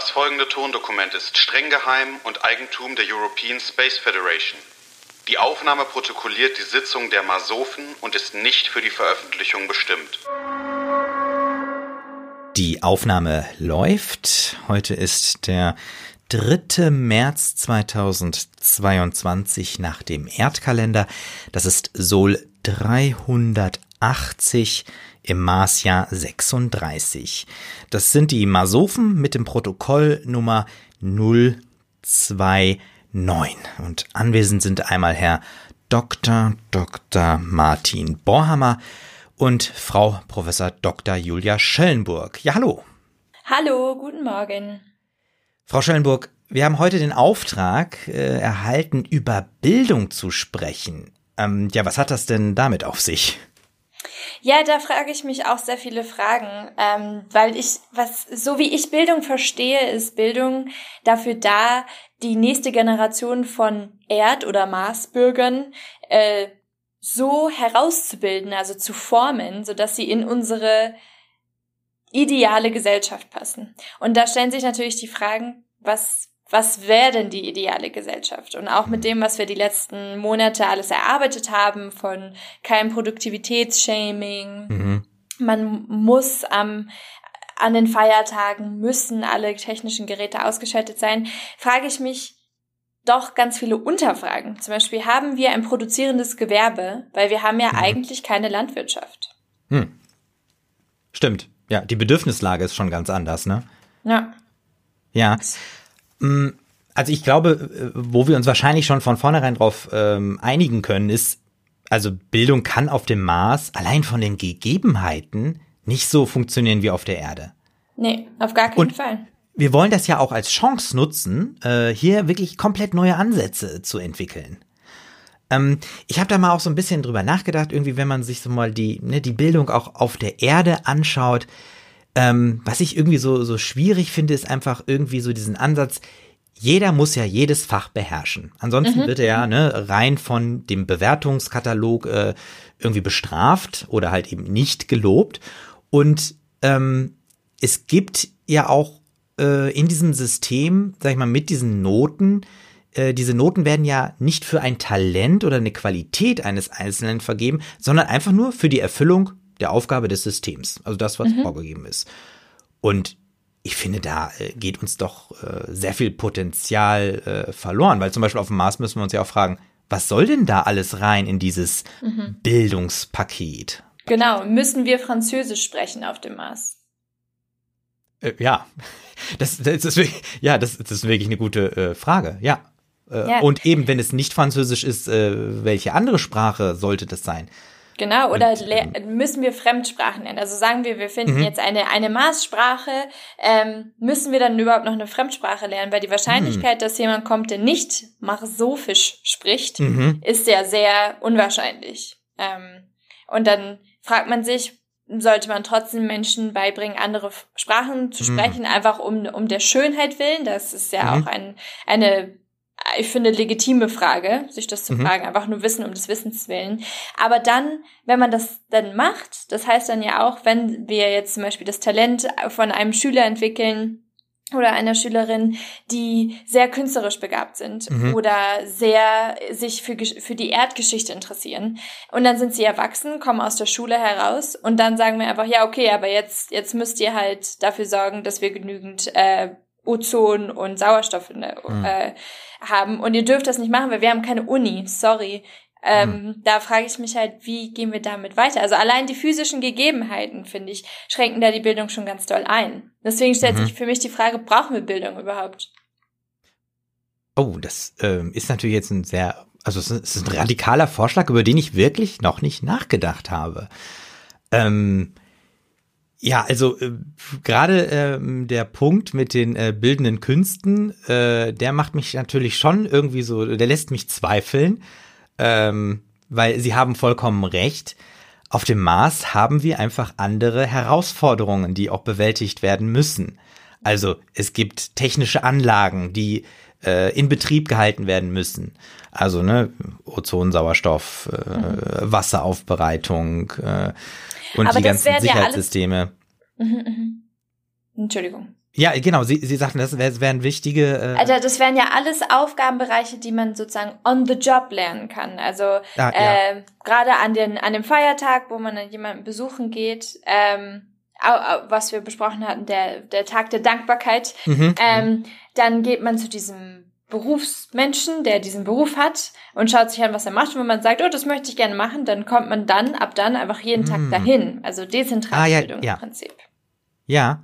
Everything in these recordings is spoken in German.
Das folgende Tondokument ist streng geheim und Eigentum der European Space Federation. Die Aufnahme protokolliert die Sitzung der Masofen und ist nicht für die Veröffentlichung bestimmt. Die Aufnahme läuft. Heute ist der 3. März 2022 nach dem Erdkalender. Das ist Sol 380 im Marsjahr 36. Das sind die Masofen mit dem Protokoll Nummer 029. Und anwesend sind einmal Herr Dr. Dr. Martin Borhammer und Frau Professor Dr. Julia Schellenburg. Ja, hallo. Hallo, guten Morgen. Frau Schellenburg, wir haben heute den Auftrag äh, erhalten, über Bildung zu sprechen. Ähm, ja, was hat das denn damit auf sich? Ja, da frage ich mich auch sehr viele Fragen, ähm, weil ich, was, so wie ich Bildung verstehe, ist Bildung dafür da, die nächste Generation von Erd- oder Marsbürgern äh, so herauszubilden, also zu formen, so dass sie in unsere ideale Gesellschaft passen. Und da stellen sich natürlich die Fragen, was was wäre denn die ideale Gesellschaft? Und auch mit dem, was wir die letzten Monate alles erarbeitet haben, von kein Produktivitätsshaming, mhm. man muss am an den Feiertagen müssen alle technischen Geräte ausgeschaltet sein, frage ich mich, doch ganz viele Unterfragen. Zum Beispiel haben wir ein produzierendes Gewerbe, weil wir haben ja mhm. eigentlich keine Landwirtschaft. Hm. Stimmt. Ja, die Bedürfnislage ist schon ganz anders, ne? Ja. Ja. Mm, also ich glaube, äh, wo wir uns wahrscheinlich schon von vornherein drauf ähm, einigen können, ist, also Bildung kann auf dem Mars allein von den Gegebenheiten nicht so funktionieren wie auf der Erde. Nee, auf gar keinen Und Fall wir wollen das ja auch als Chance nutzen, äh, hier wirklich komplett neue Ansätze zu entwickeln. Ähm, ich habe da mal auch so ein bisschen drüber nachgedacht, irgendwie, wenn man sich so mal die, ne, die Bildung auch auf der Erde anschaut. Ähm, was ich irgendwie so, so schwierig finde, ist einfach irgendwie so diesen Ansatz, jeder muss ja jedes Fach beherrschen. Ansonsten mhm. wird er ja ne, rein von dem Bewertungskatalog äh, irgendwie bestraft oder halt eben nicht gelobt. Und ähm, es gibt ja auch äh, in diesem System, sag ich mal, mit diesen Noten, äh, diese Noten werden ja nicht für ein Talent oder eine Qualität eines Einzelnen vergeben, sondern einfach nur für die Erfüllung der Aufgabe des Systems. Also das, was mhm. vorgegeben ist. Und ich finde, da äh, geht uns doch äh, sehr viel Potenzial äh, verloren, weil zum Beispiel auf dem Mars müssen wir uns ja auch fragen, was soll denn da alles rein in dieses mhm. Bildungspaket? Genau, müssen wir Französisch sprechen auf dem Mars? Äh, ja, das, das ist wirklich, ja, das, das ist wirklich eine gute äh, Frage. Ja. Äh, ja. Und eben, wenn es nicht Französisch ist, welche andere Sprache sollte das sein? Genau, oder müssen wir Fremdsprachen lernen? Also sagen wir, wir finden mhm. jetzt eine, eine Maßsprache, ähm, müssen wir dann überhaupt noch eine Fremdsprache lernen? Weil die Wahrscheinlichkeit, mhm. dass jemand kommt, der nicht Marsophisch spricht, mhm. ist ja sehr unwahrscheinlich. Ähm, und dann fragt man sich, sollte man trotzdem Menschen beibringen, andere Sprachen zu sprechen, einfach um, um der Schönheit willen. Das ist ja auch ein, eine, ich finde, legitime Frage, sich das zu mhm. fragen, einfach nur Wissen um des Wissens willen. Aber dann, wenn man das dann macht, das heißt dann ja auch, wenn wir jetzt zum Beispiel das Talent von einem Schüler entwickeln, oder einer Schülerin, die sehr künstlerisch begabt sind mhm. oder sehr sich für, für die Erdgeschichte interessieren. Und dann sind sie erwachsen, kommen aus der Schule heraus und dann sagen wir einfach, ja, okay, aber jetzt, jetzt müsst ihr halt dafür sorgen, dass wir genügend äh, Ozon und Sauerstoff in der, mhm. äh, haben. Und ihr dürft das nicht machen, weil wir haben keine Uni. Sorry. Ähm, mhm. Da frage ich mich halt, wie gehen wir damit weiter? Also allein die physischen Gegebenheiten, finde ich, schränken da die Bildung schon ganz doll ein. Deswegen stellt mhm. sich für mich die Frage, brauchen wir Bildung überhaupt? Oh, das ähm, ist natürlich jetzt ein sehr, also es ist ein radikaler Vorschlag, über den ich wirklich noch nicht nachgedacht habe. Ähm, ja, also äh, gerade ähm, der Punkt mit den äh, bildenden Künsten, äh, der macht mich natürlich schon irgendwie so, der lässt mich zweifeln ähm, weil sie haben vollkommen recht. Auf dem Mars haben wir einfach andere Herausforderungen, die auch bewältigt werden müssen. Also es gibt technische Anlagen, die äh, in Betrieb gehalten werden müssen. Also ne, Ozon, Sauerstoff, äh, mhm. Wasseraufbereitung äh, und Aber die ganzen Sicherheitssysteme. Ja mhm, mhm. Entschuldigung. Ja, genau, Sie, Sie sagten, das wären wichtige. Äh also das wären ja alles Aufgabenbereiche, die man sozusagen on the job lernen kann. Also ah, ja. äh, gerade an, den, an dem Feiertag, wo man dann jemanden besuchen geht, ähm, was wir besprochen hatten, der, der Tag der Dankbarkeit, mhm. ähm, dann geht man zu diesem Berufsmenschen, der diesen Beruf hat und schaut sich an, was er macht. Und wenn man sagt, oh, das möchte ich gerne machen, dann kommt man dann ab dann einfach jeden Tag mhm. dahin. Also dezentrale ah, ja, Bildung ja. im Prinzip. Ja,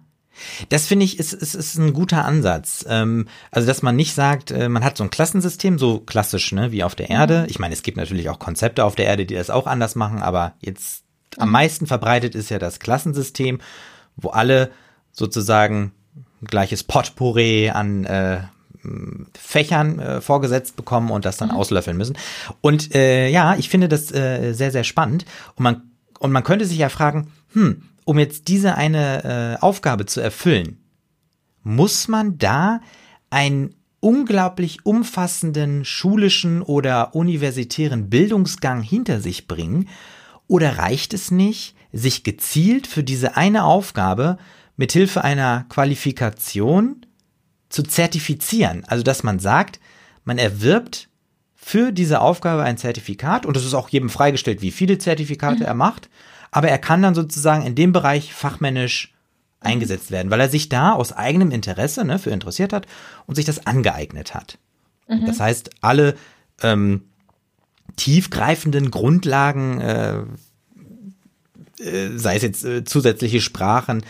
das finde ich ist, ist, ist ein guter Ansatz. Ähm, also, dass man nicht sagt, äh, man hat so ein Klassensystem, so klassisch, ne, wie auf der Erde. Mhm. Ich meine, es gibt natürlich auch Konzepte auf der Erde, die das auch anders machen, aber jetzt am meisten verbreitet ist ja das Klassensystem, wo alle sozusagen gleiches Potpourri an äh, Fächern äh, vorgesetzt bekommen und das dann mhm. auslöffeln müssen. Und äh, ja, ich finde das äh, sehr, sehr spannend. Und man, und man könnte sich ja fragen, hm, um jetzt diese eine äh, Aufgabe zu erfüllen, muss man da einen unglaublich umfassenden schulischen oder universitären Bildungsgang hinter sich bringen? Oder reicht es nicht, sich gezielt für diese eine Aufgabe mithilfe einer Qualifikation zu zertifizieren? Also, dass man sagt, man erwirbt für diese Aufgabe ein Zertifikat und es ist auch jedem freigestellt, wie viele Zertifikate mhm. er macht aber er kann dann sozusagen in dem Bereich fachmännisch eingesetzt werden, weil er sich da aus eigenem Interesse ne, für interessiert hat und sich das angeeignet hat. Mhm. Das heißt, alle ähm, tiefgreifenden Grundlagen, äh, äh, sei es jetzt äh, zusätzliche Sprachen,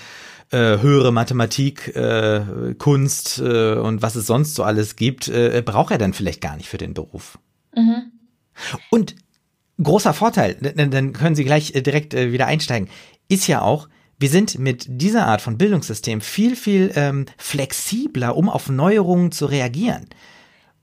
äh, höhere Mathematik, äh, Kunst äh, und was es sonst so alles gibt, äh, braucht er dann vielleicht gar nicht für den Beruf. Mhm. Und großer Vorteil, dann können Sie gleich äh, direkt äh, wieder einsteigen, ist ja auch, wir sind mit dieser Art von Bildungssystem viel, viel ähm, flexibler, um auf Neuerungen zu reagieren.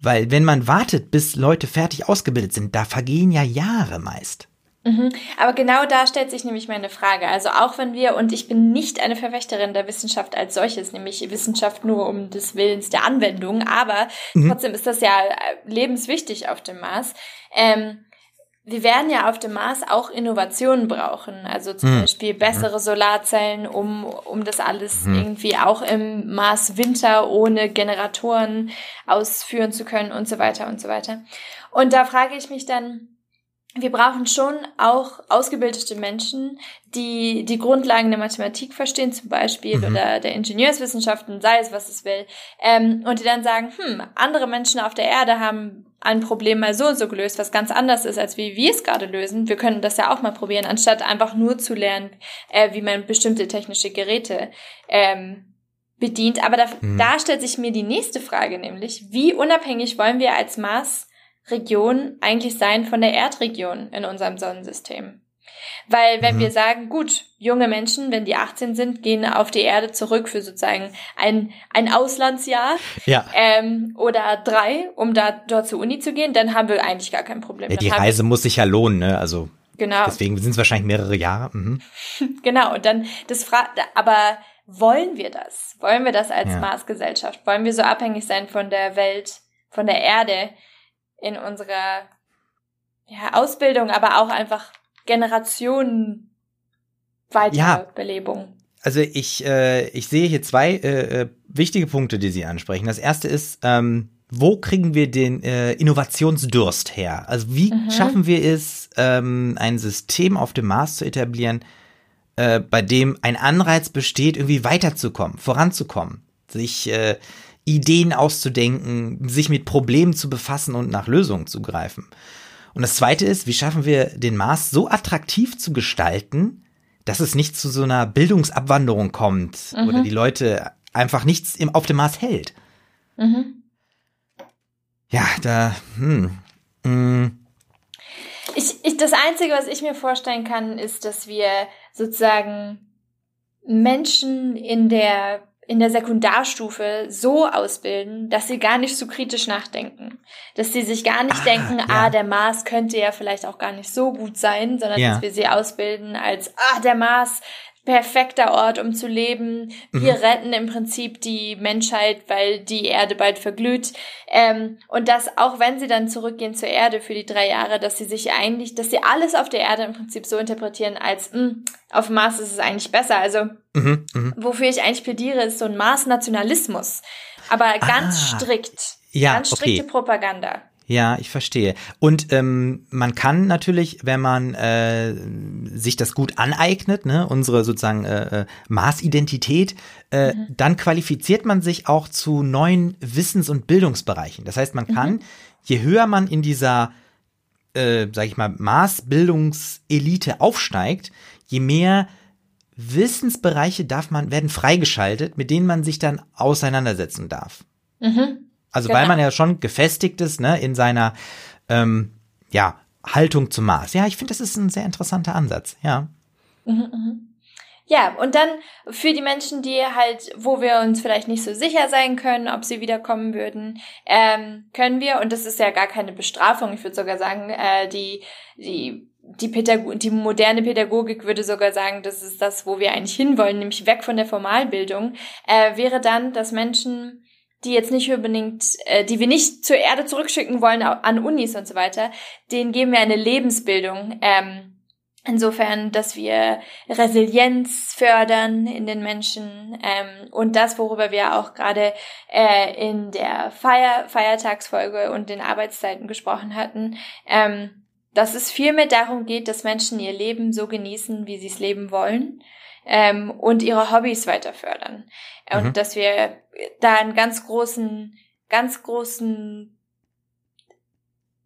Weil wenn man wartet, bis Leute fertig ausgebildet sind, da vergehen ja Jahre meist. Mhm. Aber genau da stellt sich nämlich meine Frage. Also auch wenn wir, und ich bin nicht eine Verfechterin der Wissenschaft als solches, nämlich Wissenschaft nur um des Willens der Anwendung, aber mhm. trotzdem ist das ja äh, lebenswichtig auf dem Mars. Ähm, wir werden ja auf dem Mars auch Innovationen brauchen, also zum hm. Beispiel bessere Solarzellen, um, um das alles hm. irgendwie auch im Mars Winter ohne Generatoren ausführen zu können und so weiter und so weiter. Und da frage ich mich dann, wir brauchen schon auch ausgebildete Menschen, die die Grundlagen der Mathematik verstehen, zum Beispiel, mhm. oder der Ingenieurswissenschaften, sei es was es will, ähm, und die dann sagen, hm, andere Menschen auf der Erde haben ein Problem mal so und so gelöst, was ganz anders ist, als wie wir es gerade lösen. Wir können das ja auch mal probieren, anstatt einfach nur zu lernen, äh, wie man bestimmte technische Geräte ähm, bedient. Aber da, mhm. da stellt sich mir die nächste Frage, nämlich, wie unabhängig wollen wir als Mars Region eigentlich sein von der Erdregion in unserem Sonnensystem. Weil wenn mhm. wir sagen, gut, junge Menschen, wenn die 18 sind, gehen auf die Erde zurück für sozusagen ein, ein Auslandsjahr ja. ähm, oder drei, um da dort zur Uni zu gehen, dann haben wir eigentlich gar kein Problem. Ja, die Reise muss sich ja lohnen, ne? Also genau. deswegen sind es wahrscheinlich mehrere Jahre. Mhm. genau, und dann das fra aber wollen wir das? Wollen wir das als ja. Marsgesellschaft? Wollen wir so abhängig sein von der Welt, von der Erde, in unserer ja, Ausbildung, aber auch einfach Generationen Weiterbelebung. Ja. Also ich, äh, ich sehe hier zwei äh, äh, wichtige Punkte, die Sie ansprechen. Das erste ist, ähm, wo kriegen wir den äh, Innovationsdurst her? Also wie mhm. schaffen wir es, ähm, ein System auf dem Mars zu etablieren, äh, bei dem ein Anreiz besteht, irgendwie weiterzukommen, voranzukommen, sich äh, Ideen auszudenken, sich mit Problemen zu befassen und nach Lösungen zu greifen. Und das zweite ist, wie schaffen wir den Mars so attraktiv zu gestalten, dass es nicht zu so einer Bildungsabwanderung kommt mhm. oder die Leute einfach nichts im, auf dem Mars hält. Mhm. Ja, da, hm, hm. Ich, ich, das Einzige, was ich mir vorstellen kann, ist, dass wir sozusagen Menschen in der in der Sekundarstufe so ausbilden, dass sie gar nicht so kritisch nachdenken. Dass sie sich gar nicht ah, denken, ja. ah, der Mars könnte ja vielleicht auch gar nicht so gut sein, sondern ja. dass wir sie ausbilden als, ah, der Mars, perfekter Ort, um zu leben. Wir mhm. retten im Prinzip die Menschheit, weil die Erde bald verglüht. Ähm, und dass auch wenn sie dann zurückgehen zur Erde für die drei Jahre, dass sie sich eigentlich, dass sie alles auf der Erde im Prinzip so interpretieren, als mh, hm, auf Mars ist es eigentlich besser. Also mhm, mh. wofür ich eigentlich plädiere, ist so ein Mars-Nationalismus. Aber ganz ah, strikt. Ja, ganz strikte okay. Propaganda. Ja, ich verstehe. Und ähm, man kann natürlich, wenn man äh, sich das gut aneignet, ne, unsere sozusagen äh, äh, Maßidentität, äh, mhm. dann qualifiziert man sich auch zu neuen Wissens- und Bildungsbereichen. Das heißt, man kann, mhm. je höher man in dieser, äh, sag ich mal, Maßbildungselite aufsteigt, je mehr Wissensbereiche darf man, werden freigeschaltet, mit denen man sich dann auseinandersetzen darf. Mhm. Also genau. weil man ja schon gefestigt ist, ne, in seiner ähm, ja, Haltung zum Mars. Ja, ich finde, das ist ein sehr interessanter Ansatz, ja. Mhm, mhm. Ja, und dann für die Menschen, die halt, wo wir uns vielleicht nicht so sicher sein können, ob sie wiederkommen würden, ähm, können wir, und das ist ja gar keine Bestrafung, ich würde sogar sagen, äh, die, die die, Pädago die moderne Pädagogik würde sogar sagen, das ist das, wo wir eigentlich hinwollen, nämlich weg von der Formalbildung, äh, wäre dann, dass Menschen die jetzt nicht unbedingt, äh, die wir nicht zur Erde zurückschicken wollen an Unis und so weiter, denen geben wir eine Lebensbildung. Ähm, insofern, dass wir Resilienz fördern in den Menschen ähm, und das, worüber wir auch gerade äh, in der Feier Feiertagsfolge und den Arbeitszeiten gesprochen hatten. Ähm, dass es vielmehr darum geht, dass Menschen ihr Leben so genießen, wie sie es leben wollen ähm, und ihre Hobbys weiter fördern. Und mhm. dass wir da einen ganz großen, ganz großen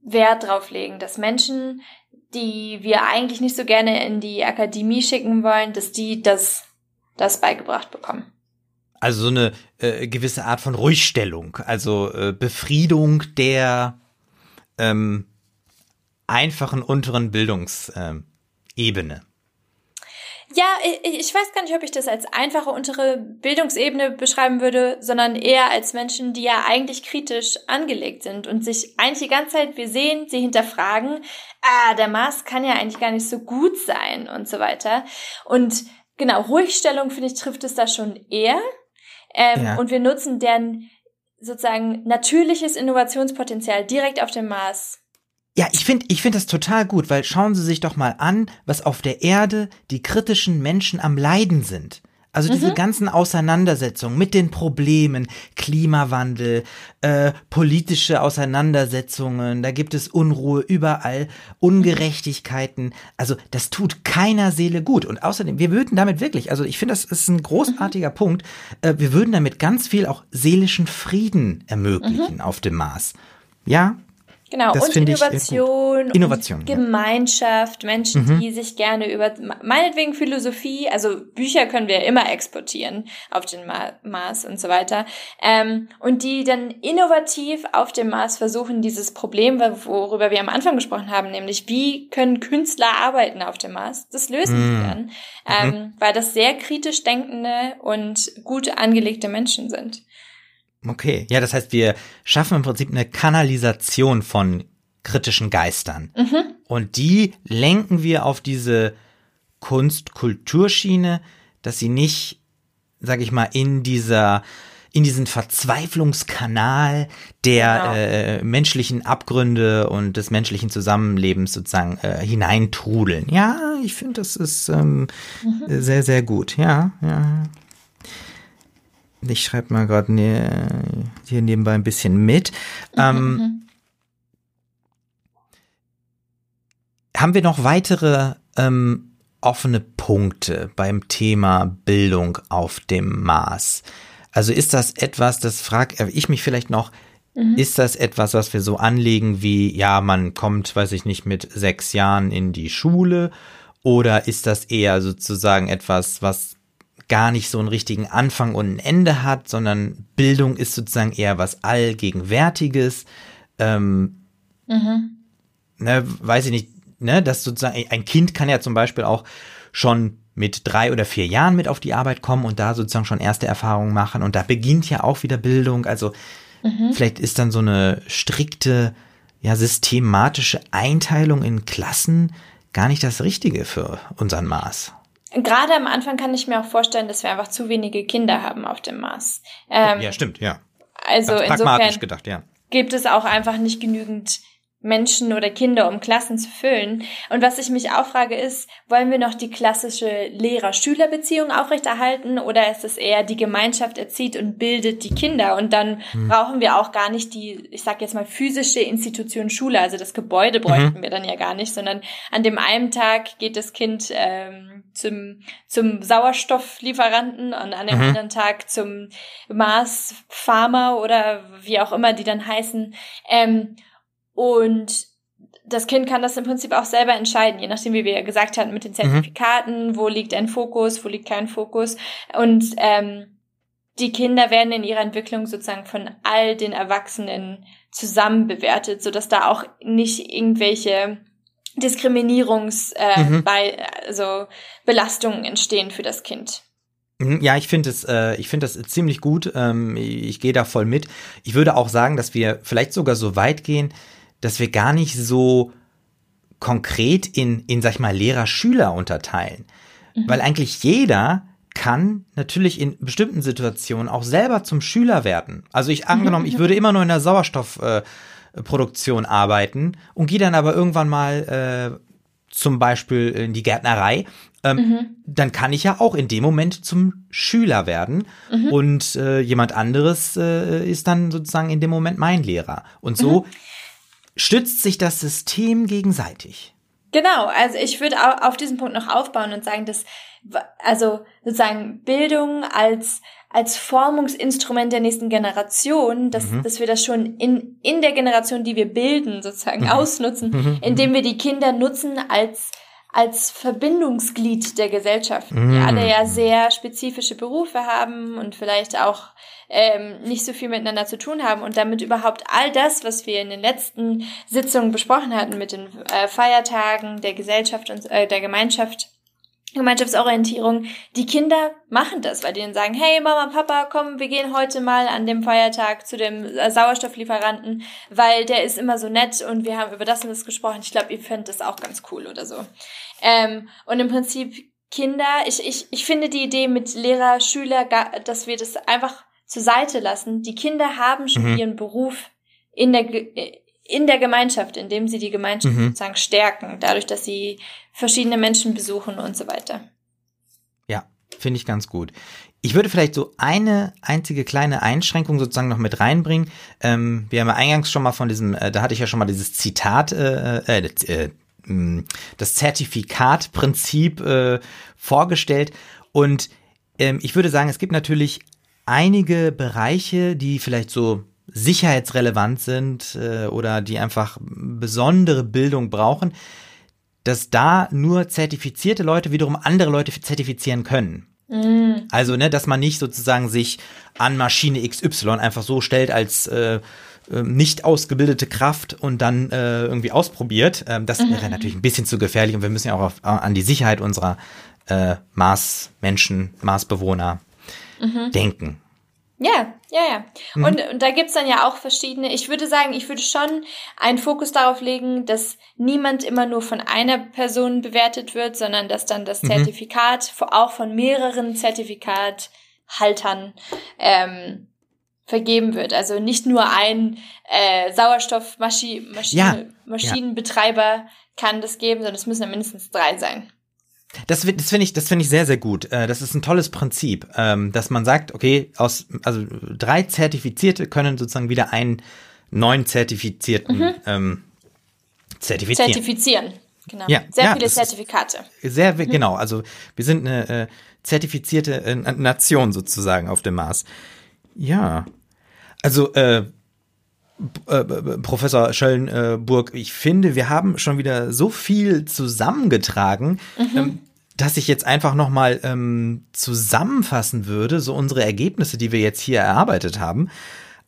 Wert drauf legen, dass Menschen, die wir eigentlich nicht so gerne in die Akademie schicken wollen, dass die das, das beigebracht bekommen. Also so eine äh, gewisse Art von Ruhigstellung, also äh, Befriedung der ähm, einfachen unteren Bildungsebene. Ja, ich, ich weiß gar nicht, ob ich das als einfache untere Bildungsebene beschreiben würde, sondern eher als Menschen, die ja eigentlich kritisch angelegt sind und sich eigentlich die ganze Zeit, wir sehen, sie hinterfragen, ah, der Mars kann ja eigentlich gar nicht so gut sein und so weiter. Und genau, Ruhigstellung, finde ich, trifft es da schon eher. Ähm, ja. Und wir nutzen deren sozusagen natürliches Innovationspotenzial direkt auf dem Mars ja, ich finde ich finde das total gut, weil schauen Sie sich doch mal an, was auf der Erde die kritischen Menschen am Leiden sind. Also diese mhm. ganzen Auseinandersetzungen mit den Problemen, Klimawandel, äh, politische Auseinandersetzungen, da gibt es Unruhe überall, Ungerechtigkeiten. Also das tut keiner Seele gut. Und außerdem, wir würden damit wirklich, also ich finde, das ist ein großartiger mhm. Punkt, äh, wir würden damit ganz viel auch seelischen Frieden ermöglichen mhm. auf dem Mars. Ja, Genau, das und Innovation, Innovation, und Gemeinschaft, ja. Menschen, mhm. die sich gerne über, meinetwegen Philosophie, also Bücher können wir immer exportieren auf den Mars und so weiter, ähm, und die dann innovativ auf dem Mars versuchen, dieses Problem, worüber wir am Anfang gesprochen haben, nämlich wie können Künstler arbeiten auf dem Mars, das lösen mhm. sie dann, ähm, mhm. weil das sehr kritisch denkende und gut angelegte Menschen sind. Okay, ja, das heißt, wir schaffen im Prinzip eine Kanalisation von kritischen Geistern. Mhm. Und die lenken wir auf diese Kunst-Kulturschiene, dass sie nicht, sag ich mal, in dieser in diesen Verzweiflungskanal der genau. äh, menschlichen Abgründe und des menschlichen Zusammenlebens sozusagen äh, hineintrudeln. Ja, ich finde, das ist ähm, mhm. sehr, sehr gut. Ja, ja. Ich schreibe mal gerade ne, hier nebenbei ein bisschen mit. Mhm, ähm, mhm. haben wir noch weitere ähm, offene Punkte beim Thema Bildung auf dem Mars? Also ist das etwas, das frage ich mich vielleicht noch, mhm. ist das etwas, was wir so anlegen wie, ja, man kommt, weiß ich nicht, mit sechs Jahren in die Schule? Oder ist das eher sozusagen etwas, was gar nicht so einen richtigen Anfang und ein Ende hat, sondern Bildung ist sozusagen eher was Allgegenwärtiges. Ähm, mhm. ne, weiß ich nicht, ne, dass sozusagen ein Kind kann ja zum Beispiel auch schon mit drei oder vier Jahren mit auf die Arbeit kommen und da sozusagen schon erste Erfahrungen machen und da beginnt ja auch wieder Bildung. Also mhm. vielleicht ist dann so eine strikte, ja, systematische Einteilung in Klassen gar nicht das Richtige für unseren Maß. Gerade am Anfang kann ich mir auch vorstellen, dass wir einfach zu wenige Kinder haben auf dem Mars. Ähm, ja, stimmt, ja. Also pragmatisch gedacht, ja. gibt es auch einfach nicht genügend Menschen oder Kinder, um Klassen zu füllen. Und was ich mich auch frage ist, wollen wir noch die klassische Lehrer-Schüler-Beziehung aufrechterhalten oder ist es eher die Gemeinschaft erzieht und bildet die Kinder und dann hm. brauchen wir auch gar nicht die, ich sag jetzt mal, physische Institution Schule, also das Gebäude bräuchten mhm. wir dann ja gar nicht, sondern an dem einen Tag geht das Kind ähm, zum, zum Sauerstofflieferanten und an dem mhm. anderen Tag zum Mars-Farmer oder wie auch immer die dann heißen. Ähm, und das Kind kann das im Prinzip auch selber entscheiden, je nachdem, wie wir ja gesagt hatten, mit den mhm. Zertifikaten, mhm. wo liegt ein Fokus, wo liegt kein Fokus. Und ähm, die Kinder werden in ihrer Entwicklung sozusagen von all den Erwachsenen zusammen bewertet, sodass da auch nicht irgendwelche Diskriminierungs äh, mhm. bei, also Belastungen entstehen für das Kind. Mhm, ja, ich finde es, äh, ich finde das ziemlich gut. Ähm, ich gehe da voll mit. Ich würde auch sagen, dass wir vielleicht sogar so weit gehen, dass wir gar nicht so konkret in, in sag ich mal, Lehrer-Schüler unterteilen. Mhm. Weil eigentlich jeder kann natürlich in bestimmten Situationen auch selber zum Schüler werden. Also ich angenommen, ich würde immer nur in der Sauerstoffproduktion äh, arbeiten und gehe dann aber irgendwann mal äh, zum Beispiel in die Gärtnerei, ähm, mhm. dann kann ich ja auch in dem Moment zum Schüler werden mhm. und äh, jemand anderes äh, ist dann sozusagen in dem Moment mein Lehrer. Und so mhm stützt sich das System gegenseitig. Genau, also ich würde auf diesen Punkt noch aufbauen und sagen, dass also sozusagen Bildung als als Formungsinstrument der nächsten Generation, dass, mhm. dass wir das schon in, in der Generation, die wir bilden, sozusagen mhm. ausnutzen, mhm. indem wir die Kinder nutzen als als Verbindungsglied der Gesellschaft, mm. die alle ja sehr spezifische Berufe haben und vielleicht auch ähm, nicht so viel miteinander zu tun haben und damit überhaupt all das, was wir in den letzten Sitzungen besprochen hatten mit den äh, Feiertagen der Gesellschaft und äh, der Gemeinschaft, Gemeinschaftsorientierung, die Kinder machen das, weil die dann sagen, hey Mama, Papa, komm, wir gehen heute mal an dem Feiertag zu dem äh, Sauerstofflieferanten, weil der ist immer so nett und wir haben über das und das gesprochen. Ich glaube, ihr findet das auch ganz cool oder so. Ähm, und im Prinzip Kinder, ich, ich, ich finde die Idee mit Lehrer, Schüler, dass wir das einfach zur Seite lassen. Die Kinder haben schon mhm. ihren Beruf in der, in der Gemeinschaft, indem sie die Gemeinschaft mhm. sozusagen stärken, dadurch, dass sie verschiedene Menschen besuchen und so weiter. Ja, finde ich ganz gut. Ich würde vielleicht so eine einzige kleine Einschränkung sozusagen noch mit reinbringen. Ähm, wir haben ja eingangs schon mal von diesem, äh, da hatte ich ja schon mal dieses Zitat, äh, äh, äh das Zertifikatprinzip äh, vorgestellt. Und ähm, ich würde sagen, es gibt natürlich einige Bereiche, die vielleicht so sicherheitsrelevant sind äh, oder die einfach besondere Bildung brauchen, dass da nur zertifizierte Leute wiederum andere Leute zertifizieren können. Mm. Also, ne, dass man nicht sozusagen sich an Maschine XY einfach so stellt als äh, äh, nicht ausgebildete Kraft und dann äh, irgendwie ausprobiert. Ähm, das mhm. wäre natürlich ein bisschen zu gefährlich und wir müssen ja auch auf, an die Sicherheit unserer äh, Marsmenschen, Marsbewohner mhm. denken. Ja, ja, ja. Mhm. Und, und da gibt's dann ja auch verschiedene, ich würde sagen, ich würde schon einen Fokus darauf legen, dass niemand immer nur von einer Person bewertet wird, sondern dass dann das mhm. Zertifikat auch von mehreren Zertifikathaltern ähm, vergeben wird. Also nicht nur ein äh, Sauerstoffmaschinenbetreiber ja, ja. kann das geben, sondern es müssen ja mindestens drei sein. Das, das finde ich, das finde ich sehr, sehr gut. Äh, das ist ein tolles Prinzip, ähm, dass man sagt, okay, aus, also drei Zertifizierte können sozusagen wieder einen neuen Zertifizierten mhm. ähm, zertifizieren. Zertifizieren, genau. Ja, sehr ja, viele Zertifikate. Sehr, mhm. genau. Also wir sind eine äh, zertifizierte äh, Nation sozusagen auf dem Mars. Ja, also äh, äh, Professor Schöllenburg, ich finde, wir haben schon wieder so viel zusammengetragen, mhm. ähm, dass ich jetzt einfach noch mal ähm, zusammenfassen würde, so unsere Ergebnisse, die wir jetzt hier erarbeitet haben.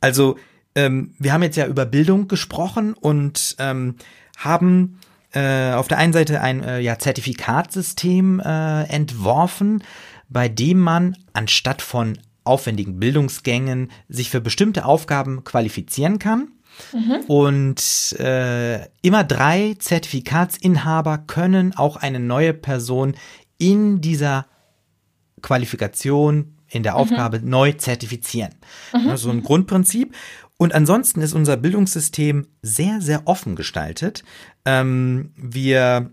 Also ähm, wir haben jetzt ja über Bildung gesprochen und ähm, haben äh, auf der einen Seite ein äh, ja, Zertifikatsystem äh, entworfen, bei dem man anstatt von aufwendigen Bildungsgängen sich für bestimmte Aufgaben qualifizieren kann. Mhm. Und äh, immer drei Zertifikatsinhaber können auch eine neue Person in dieser Qualifikation, in der Aufgabe mhm. neu zertifizieren. Mhm. So ein Grundprinzip. Und ansonsten ist unser Bildungssystem sehr, sehr offen gestaltet. Ähm, wir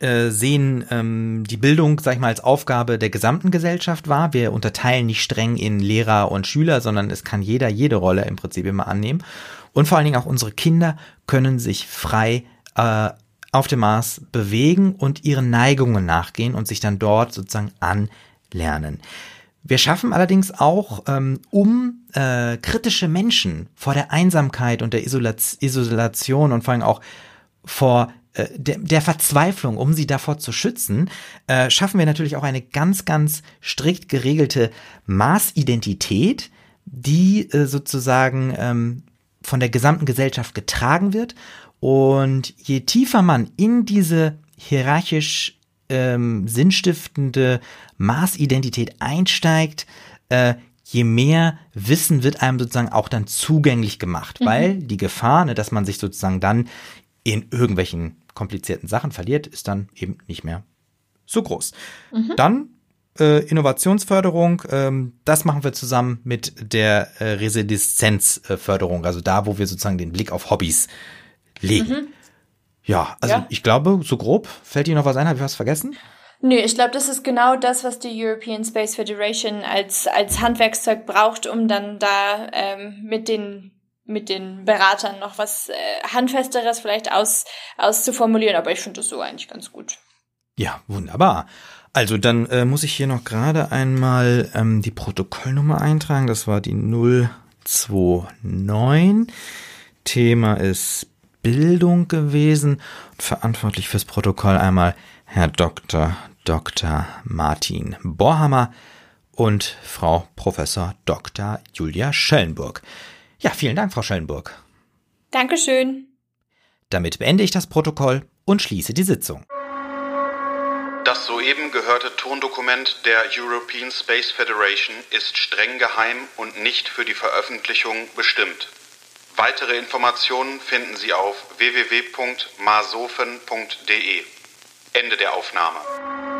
äh, sehen ähm, die Bildung, sag ich mal, als Aufgabe der gesamten Gesellschaft wahr. Wir unterteilen nicht streng in Lehrer und Schüler, sondern es kann jeder jede Rolle im Prinzip immer annehmen. Und vor allen Dingen auch unsere Kinder können sich frei äh, auf dem Mars bewegen und ihren Neigungen nachgehen und sich dann dort sozusagen anlernen. Wir schaffen allerdings auch, ähm, um äh, kritische Menschen vor der Einsamkeit und der Isolation und vor allem auch vor äh, der, der Verzweiflung, um sie davor zu schützen, äh, schaffen wir natürlich auch eine ganz, ganz strikt geregelte Maßidentität, die äh, sozusagen ähm, von der gesamten Gesellschaft getragen wird. Und je tiefer man in diese hierarchisch ähm, sinnstiftende Maßidentität einsteigt, äh, je mehr Wissen wird einem sozusagen auch dann zugänglich gemacht, mhm. weil die Gefahr, ne, dass man sich sozusagen dann in irgendwelchen komplizierten Sachen verliert, ist dann eben nicht mehr so groß. Mhm. Dann äh, Innovationsförderung, ähm, das machen wir zusammen mit der äh, Resilienzförderung, also da, wo wir sozusagen den Blick auf Hobbys legen. Mhm. Ja, also ja. ich glaube, so grob, fällt Ihnen noch was ein? Habe ich was vergessen? Nö, ich glaube, das ist genau das, was die European Space Federation als, als Handwerkszeug braucht, um dann da ähm, mit den mit den Beratern noch was äh, Handfesteres vielleicht aus, auszuformulieren, aber ich finde das so eigentlich ganz gut. Ja, wunderbar. Also dann äh, muss ich hier noch gerade einmal ähm, die Protokollnummer eintragen. Das war die 029. Thema ist Bildung gewesen. Verantwortlich fürs Protokoll einmal Herr Dr. Dr. Martin Borhammer und Frau Professor Dr. Julia Schellenburg. Ja, vielen Dank, Frau Schellenburg. Dankeschön. Damit beende ich das Protokoll und schließe die Sitzung. Das soeben gehörte Tondokument der European Space Federation ist streng geheim und nicht für die Veröffentlichung bestimmt. Weitere Informationen finden Sie auf www.masofen.de. Ende der Aufnahme.